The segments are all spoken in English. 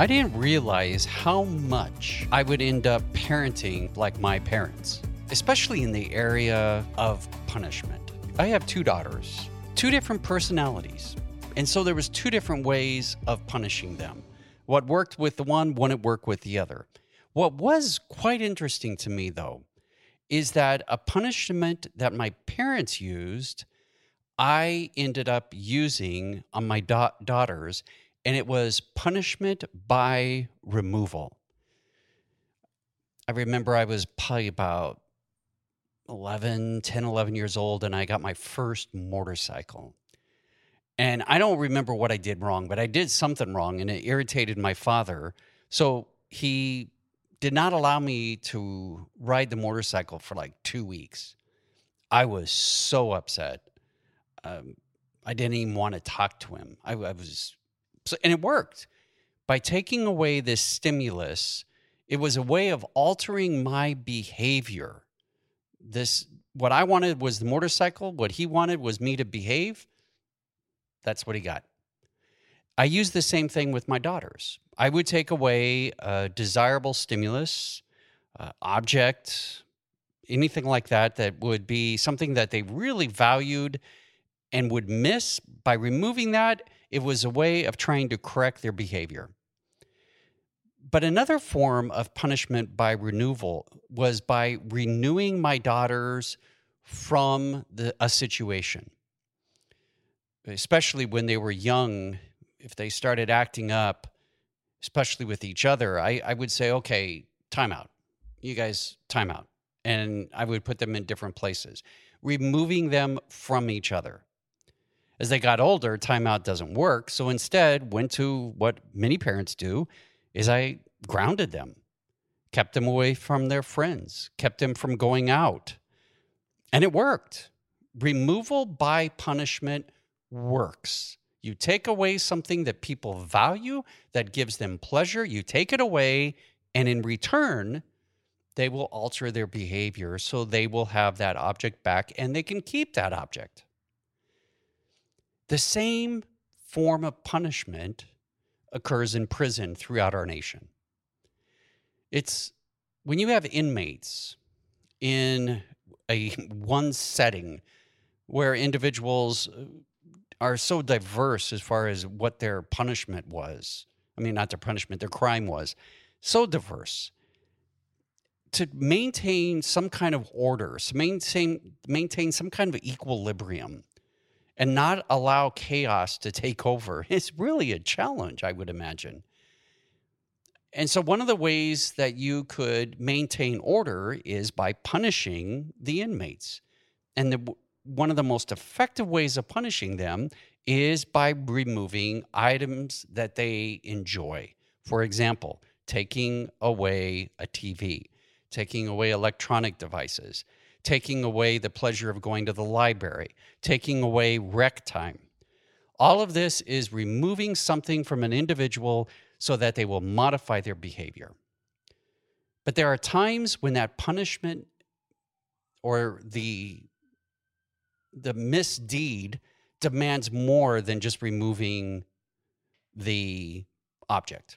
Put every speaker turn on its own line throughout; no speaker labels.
I didn't realize how much I would end up parenting like my parents, especially in the area of punishment. I have two daughters, two different personalities. And so there was two different ways of punishing them. What worked with the one wouldn't work with the other. What was quite interesting to me though is that a punishment that my parents used I ended up using on my da- daughters and it was punishment by removal. I remember I was probably about 11, 10, 11 years old, and I got my first motorcycle. And I don't remember what I did wrong, but I did something wrong and it irritated my father. So he did not allow me to ride the motorcycle for like two weeks. I was so upset. Um, I didn't even want to talk to him. I, I was so, and it worked. By taking away this stimulus, it was a way of altering my behavior. This what I wanted was the motorcycle, what he wanted was me to behave. That's what he got. I use the same thing with my daughters. I would take away a desirable stimulus, uh, object, anything like that, that would be something that they really valued and would miss. By removing that, it was a way of trying to correct their behavior. But another form of punishment by renewal was by renewing my daughters from the, a situation, especially when they were young. If they started acting up, especially with each other, I, I would say, okay, timeout. You guys, timeout. And I would put them in different places, removing them from each other. As they got older, timeout doesn't work. So instead, went to what many parents do is I grounded them, kept them away from their friends, kept them from going out. And it worked. Removal by punishment works. You take away something that people value, that gives them pleasure, you take it away, and in return, they will alter their behavior so they will have that object back and they can keep that object. The same form of punishment occurs in prison throughout our nation. It's when you have inmates in a one setting where individuals uh, are so diverse as far as what their punishment was. I mean, not their punishment, their crime was so diverse. To maintain some kind of order, to maintain maintain some kind of equilibrium, and not allow chaos to take over is really a challenge, I would imagine. And so, one of the ways that you could maintain order is by punishing the inmates. And the, one of the most effective ways of punishing them is by removing items that they enjoy. For example, taking away a TV, taking away electronic devices, taking away the pleasure of going to the library, taking away rec time. All of this is removing something from an individual so that they will modify their behavior. But there are times when that punishment or the, the misdeed demands more than just removing the object.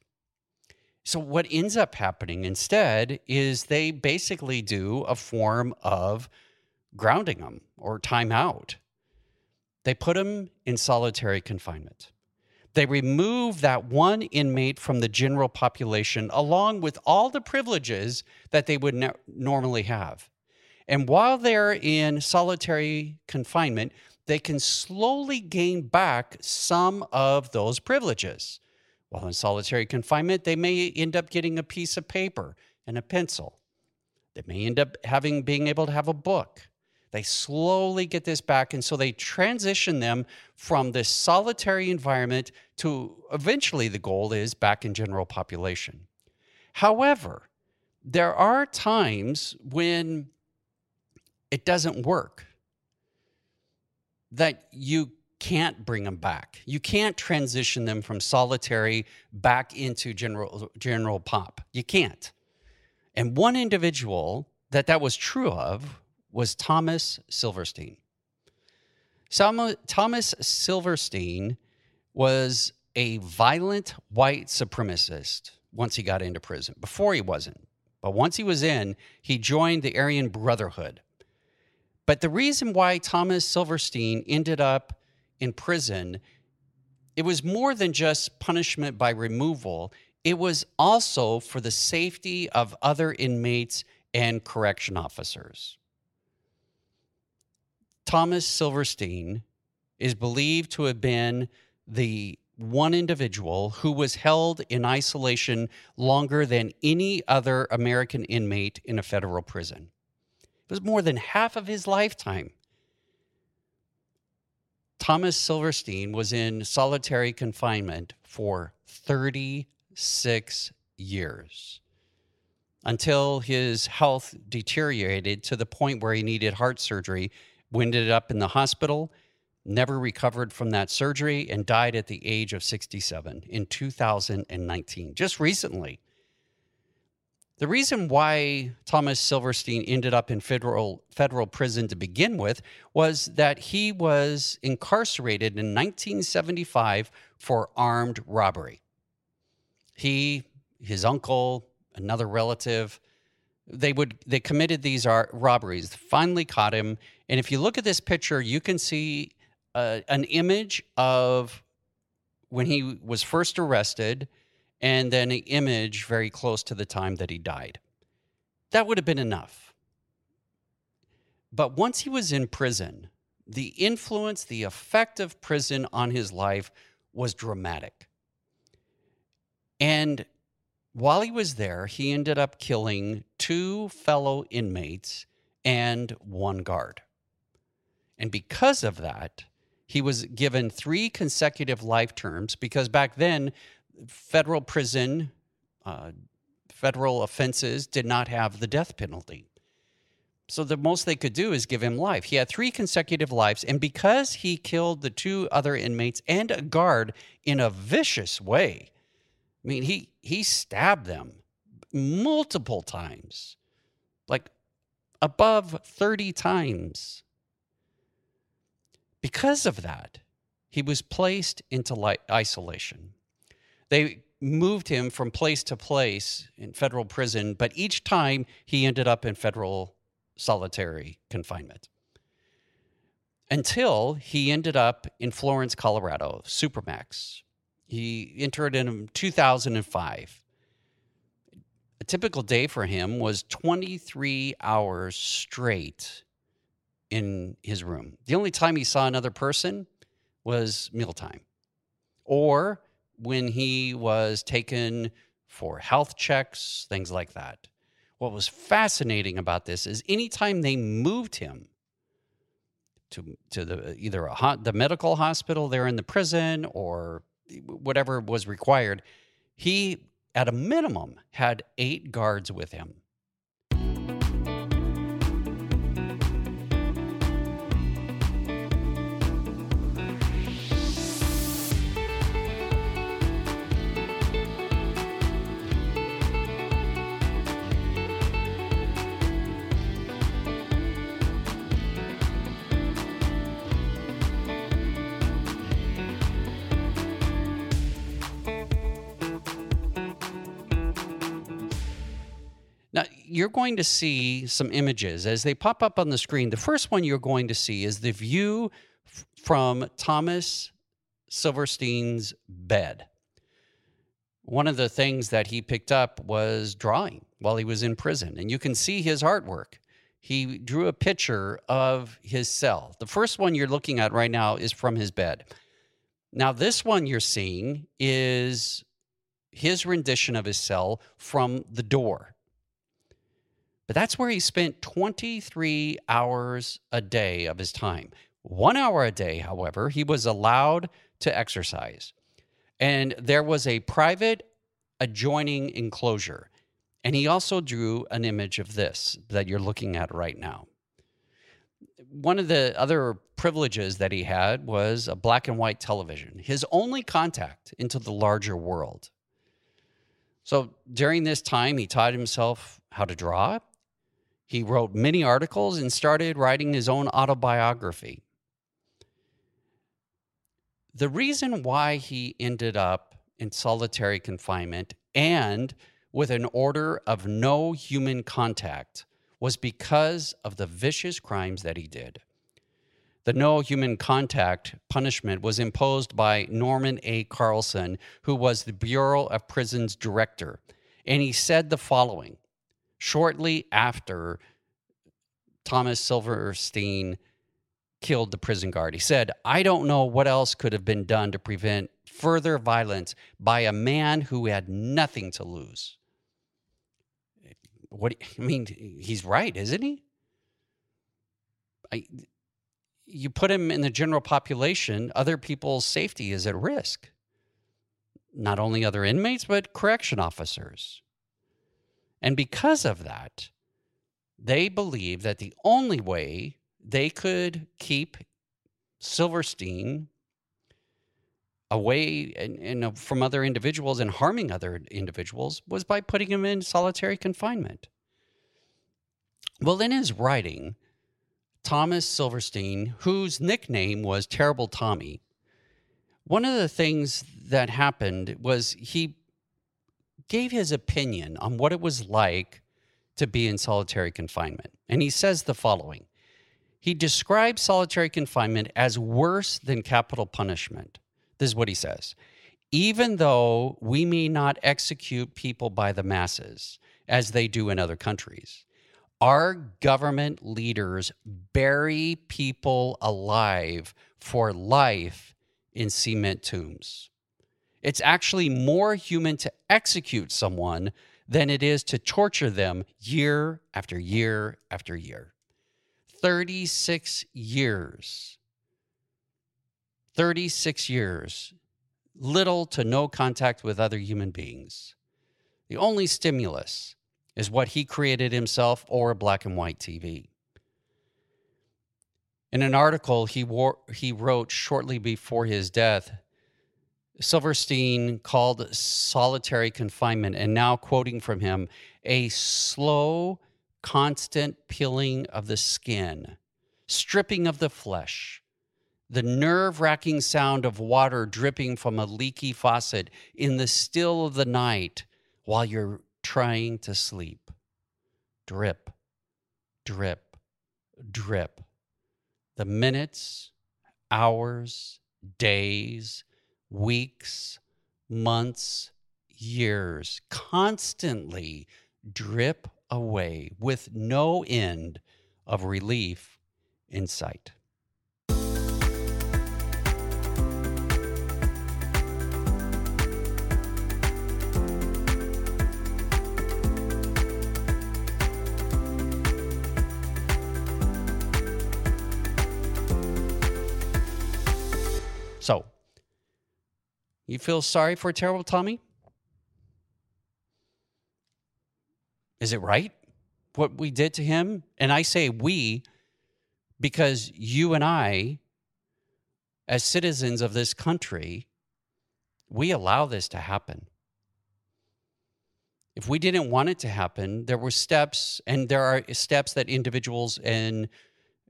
So, what ends up happening instead is they basically do a form of grounding them or timeout. They put them in solitary confinement. They remove that one inmate from the general population along with all the privileges that they would ne- normally have. And while they're in solitary confinement, they can slowly gain back some of those privileges. While in solitary confinement, they may end up getting a piece of paper and a pencil. They may end up having being able to have a book. They slowly get this back, and so they transition them from this solitary environment to eventually the goal is back in general population. However, there are times when it doesn't work that you can't bring them back. You can't transition them from solitary back into general general pop. You can't. And one individual that that was true of was Thomas Silverstein. Thomas Silverstein was a violent white supremacist once he got into prison. Before he wasn't. But once he was in, he joined the Aryan Brotherhood. But the reason why Thomas Silverstein ended up in prison, it was more than just punishment by removal. It was also for the safety of other inmates and correction officers. Thomas Silverstein is believed to have been the one individual who was held in isolation longer than any other American inmate in a federal prison. It was more than half of his lifetime. Thomas Silverstein was in solitary confinement for 36 years until his health deteriorated to the point where he needed heart surgery, ended up in the hospital, never recovered from that surgery, and died at the age of 67 in 2019, just recently. The reason why Thomas Silverstein ended up in federal federal prison to begin with was that he was incarcerated in 1975 for armed robbery. He, his uncle, another relative, they would they committed these robberies. Finally caught him, and if you look at this picture, you can see uh, an image of when he was first arrested and then an image very close to the time that he died. That would have been enough. But once he was in prison, the influence, the effect of prison on his life was dramatic. And while he was there, he ended up killing two fellow inmates and one guard. And because of that, he was given three consecutive life terms because back then, federal prison, uh, federal offenses did not have the death penalty. So the most they could do is give him life. He had three consecutive lives. And because he killed the two other inmates and a guard in a vicious way, I mean, he, he stabbed them multiple times, like above 30 times. Because of that, he was placed into isolation. They moved him from place to place in federal prison, but each time he ended up in federal solitary confinement until he ended up in Florence, Colorado, Supermax. He entered in 2005. A typical day for him was 23 hours straight in his room. The only time he saw another person was mealtime or when he was taken for health checks, things like that. What was fascinating about this is anytime they moved him to, to the either a, the medical hospital there in the prison or whatever was required, he at a minimum had eight guards with him you're going to see some images as they pop up on the screen. The first one you're going to see is the view f- from Thomas Silverstein's bed. One of the things that he picked up was drawing while he was in prison, and you can see his artwork. He drew a picture of his cell. The first one you're looking at right now is from his bed. Now, this one you're seeing is his rendition of his cell from the door. That's where he spent 23 hours a day of his time. One hour a day, however, he was allowed to exercise. And there was a private adjoining enclosure. And he also drew an image of this that you're looking at right now. One of the other privileges that he had was a black and white television, his only contact into the larger world. So during this time, he taught himself how to draw, he wrote many articles and started writing his own autobiography. The reason why he ended up in solitary confinement and with an order of no human contact was because of the vicious crimes that he did. The no human contact punishment was imposed by Norman A. Carlson, who was the Bureau of Prisons director. And he said the following shortly after Thomas Silverstein killed the prison guard. He said, I don't know what else could have been done to prevent further violence by a man who had nothing to lose. What I mean, he's right, isn't he? I, you put him in the general population, other people's safety is at risk. Not only other inmates, but correction officers. And because of that, they believe that the only way they could keep Silverstein away uh, from other individuals and harming other individuals was by putting him in solitary confinement. Well, in his writing, Thomas Silverstein, whose nickname was Terrible Tommy, one of the things that happened was he gave his opinion on what it was like to be in solitary confinement. And he says the following He describes solitary confinement as worse than capital punishment. This is what he says. Even though we may not execute people by the masses, as they do in other countries, our government leaders bury people alive for life in cement tombs. It's actually more human to execute someone than it is to torture them year after year after year. 36 years. 36 years. Little to no contact with other human beings. The only stimulus is what he created himself or a black and white TV. In an article he, wore, he wrote shortly before his death, Silverstein called solitary confinement, and now quoting from him, a slow, constant peeling of the skin, stripping of the flesh, the nerve wracking sound of water dripping from a leaky faucet in the still of the night while you're trying to sleep. Drip, drip, drip. The minutes, hours, days, weeks, months, years constantly drip away with no end of relief in sight. So, you feel sorry for Terrible Tommy? Is it right what we did to him? And I say we because you and I, as citizens of this country, we allow this to happen. If we didn't want it to happen, there were steps, and there are steps that individuals and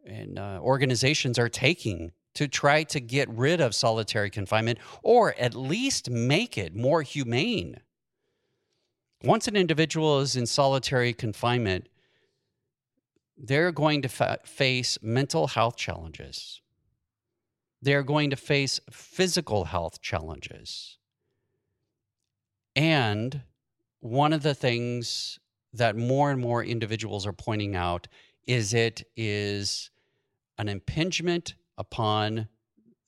and uh, organizations are taking to try to get rid of solitary confinement or at least make it more humane. Once an individual is in solitary confinement, they're going to fa- face mental health challenges. They're going to face physical health challenges. And one of the things that more and more individuals are pointing out is it is an impingement upon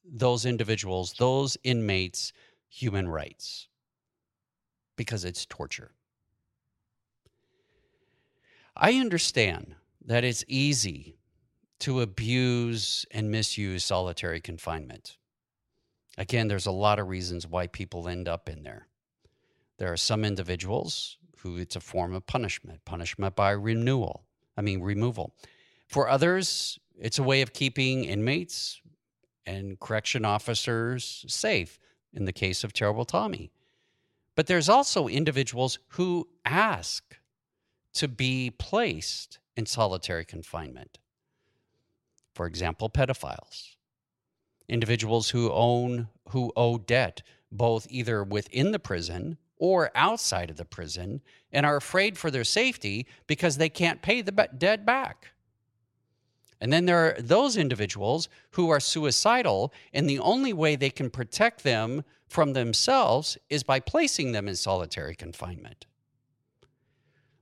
those individuals, those inmates' human rights because it's torture. I understand that it's easy to abuse and misuse solitary confinement. Again, there's a lot of reasons why people end up in there. There are some individuals who it's a form of punishment, punishment by renewal, I mean, removal. For others, it's a way of keeping inmates and correction officers safe in the case of Terrible Tommy. But there's also individuals who ask to be placed in solitary confinement. For example, pedophiles. individuals who own who owe debt both either within the prison or outside of the prison and are afraid for their safety because they can't pay the debt back. And then there are those individuals who are suicidal, and the only way they can protect them from themselves is by placing them in solitary confinement.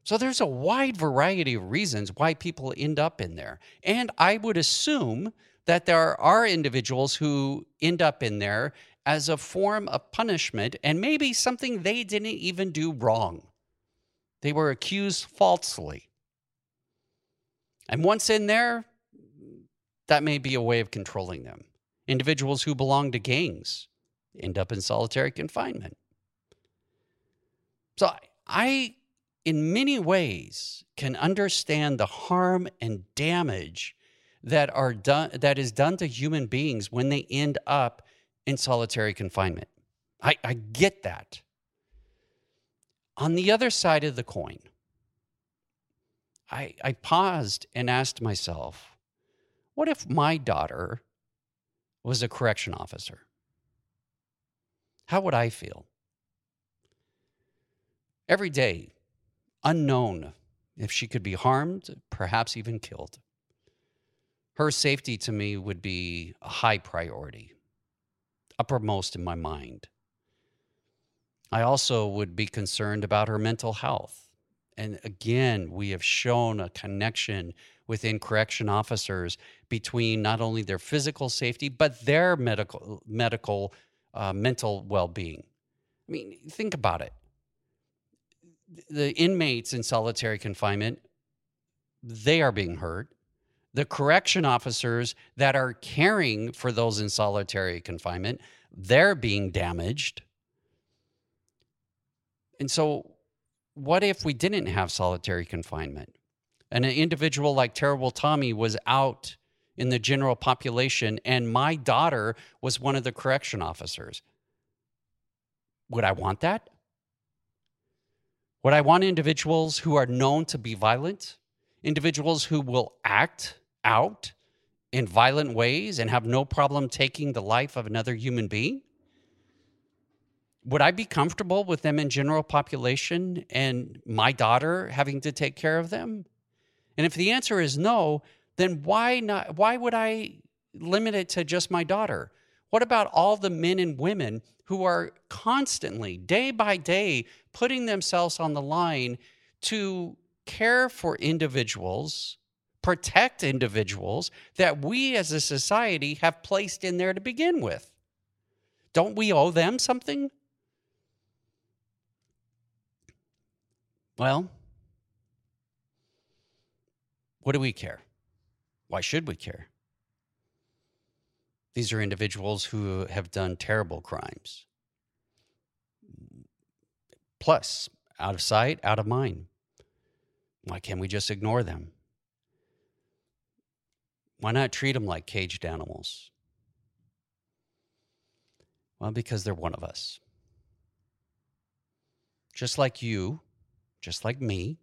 So there's a wide variety of reasons why people end up in there. And I would assume that there are individuals who end up in there as a form of punishment and maybe something they didn't even do wrong. They were accused falsely. And once in there, that may be a way of controlling them. Individuals who belong to gangs end up in solitary confinement. So I, in many ways, can understand the harm and damage that are done that is done to human beings when they end up in solitary confinement. I, I get that. On the other side of the coin, I, I paused and asked myself, what if my daughter was a correction officer? How would I feel? Every day, unknown if she could be harmed, perhaps even killed. Her safety to me would be a high priority, uppermost in my mind. I also would be concerned about her mental health. And again, we have shown a connection within correction officers between not only their physical safety but their medical medical uh, mental well-being. I mean, think about it. The inmates in solitary confinement, they are being hurt. The correction officers that are caring for those in solitary confinement, they're being damaged. And so, what if we didn't have solitary confinement? and an individual like Terrible Tommy was out in the general population, and my daughter was one of the correction officers. Would I want that? Would I want individuals who are known to be violent, individuals who will act out in violent ways and have no problem taking the life of another human being? Would I be comfortable with them in general population and my daughter having to take care of them? And if the answer is no, then why not why would I limit it to just my daughter? What about all the men and women who are constantly, day by day, putting themselves on the line to care for individuals, protect individuals that we as a society have placed in there to begin with? Don't we owe them something? Well, what do we care? Why should we care? These are individuals who have done terrible crimes. Plus, out of sight, out of mind. Why can't we just ignore them? Why not treat them like caged animals? Well, because they're one of us. Just like you, just like me,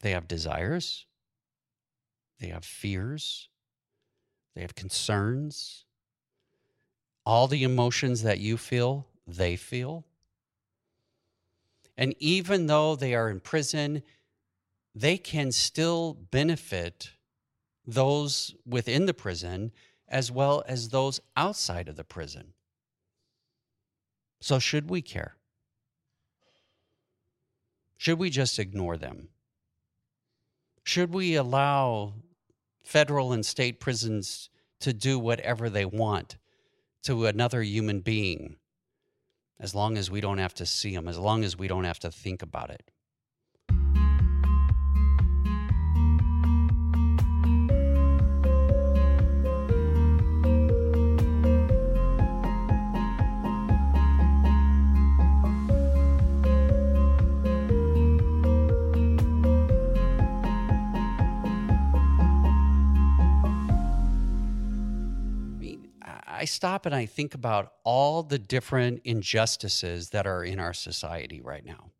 they have desires, they have fears, they have concerns. All the emotions that you feel, they feel. And even though they are in prison, they can still benefit those within the prison as well as those outside of the prison. So, should we care? Should we just ignore them? Should we allow federal and state prisons to do whatever they want to another human being as long as we don't have to see them, as long as we don't have to think about it? Stop and I think about all the different injustices that are in our society right now.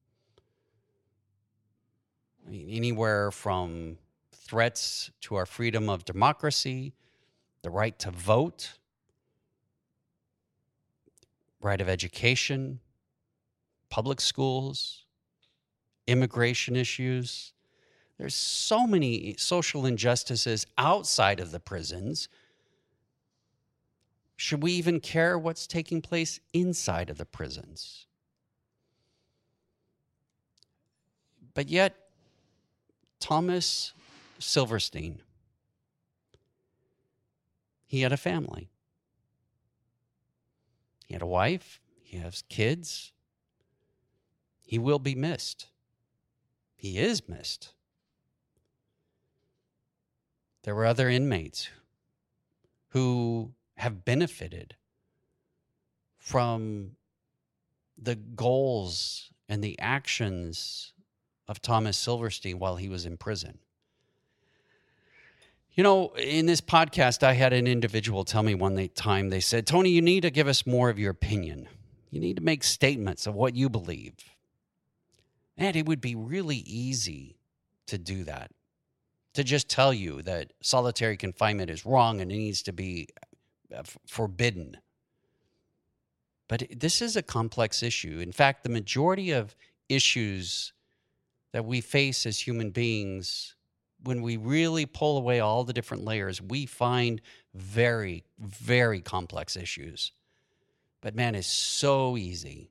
I mean, anywhere from threats to our freedom of democracy, the right to vote, right of education, public schools, immigration issues. There's so many social injustices outside of the prisons. Should we even care what's taking place inside of the prisons? But yet, Thomas Silverstein, he had a family. He had a wife, he has kids. He will be missed. He is missed. There were other inmates who have benefited from the goals and the actions of Thomas Silverstein while he was in prison. You know, in this podcast, I had an individual tell me one time, they said, Tony, you need to give us more of your opinion. You need to make statements of what you believe. And it would be really easy to do that, to just tell you that solitary confinement is wrong and it needs to be Uh, forbidden. But this is a complex issue. In fact, the majority of issues that we face as human beings, when we really pull away all the different layers, we find very, very complex issues. But man, it's so easy,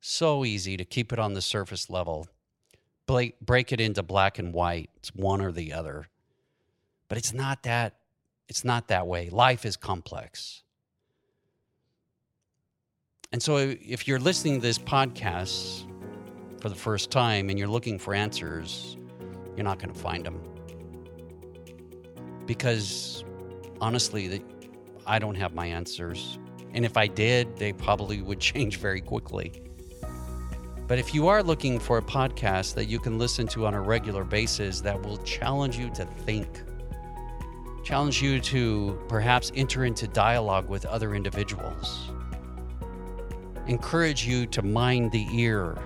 so easy to keep it on the surface level, break, break it into black and white. It's one or the other. But it's not that. It's not that way. Life is complex. And so, if you're listening to this podcast for the first time and you're looking for answers, you're not going to find them. Because honestly, I don't have my answers. And if I did, they probably would change very quickly. But if you are looking for a podcast that you can listen to on a regular basis that will challenge you to think, challenge you to perhaps enter into dialogue with other individuals, encourage you to mind the ear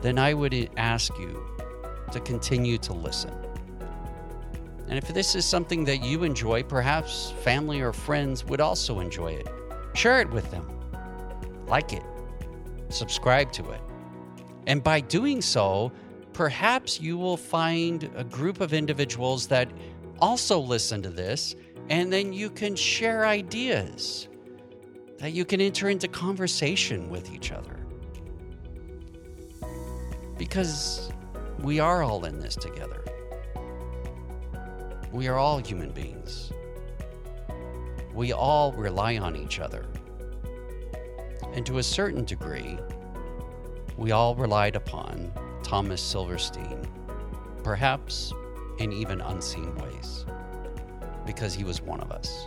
then I would ask you to continue to listen. And if this is something that you enjoy, perhaps family or friends would also enjoy it. Share it with them, like it, subscribe to it. And by doing so, perhaps you will find a group of individuals that also listen to this, and then you can share ideas, that you can enter into conversation with each other because we are all in this together. We are all human beings. We all rely on each other. And to a certain degree, we all relied upon Thomas Silverstein, perhaps in even unseen ways, because he was one of us.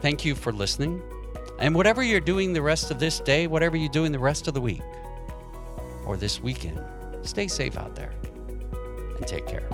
Thank you for listening. And whatever you're doing the rest of this day, whatever you're doing the rest of the week or this weekend, stay safe out there and take care.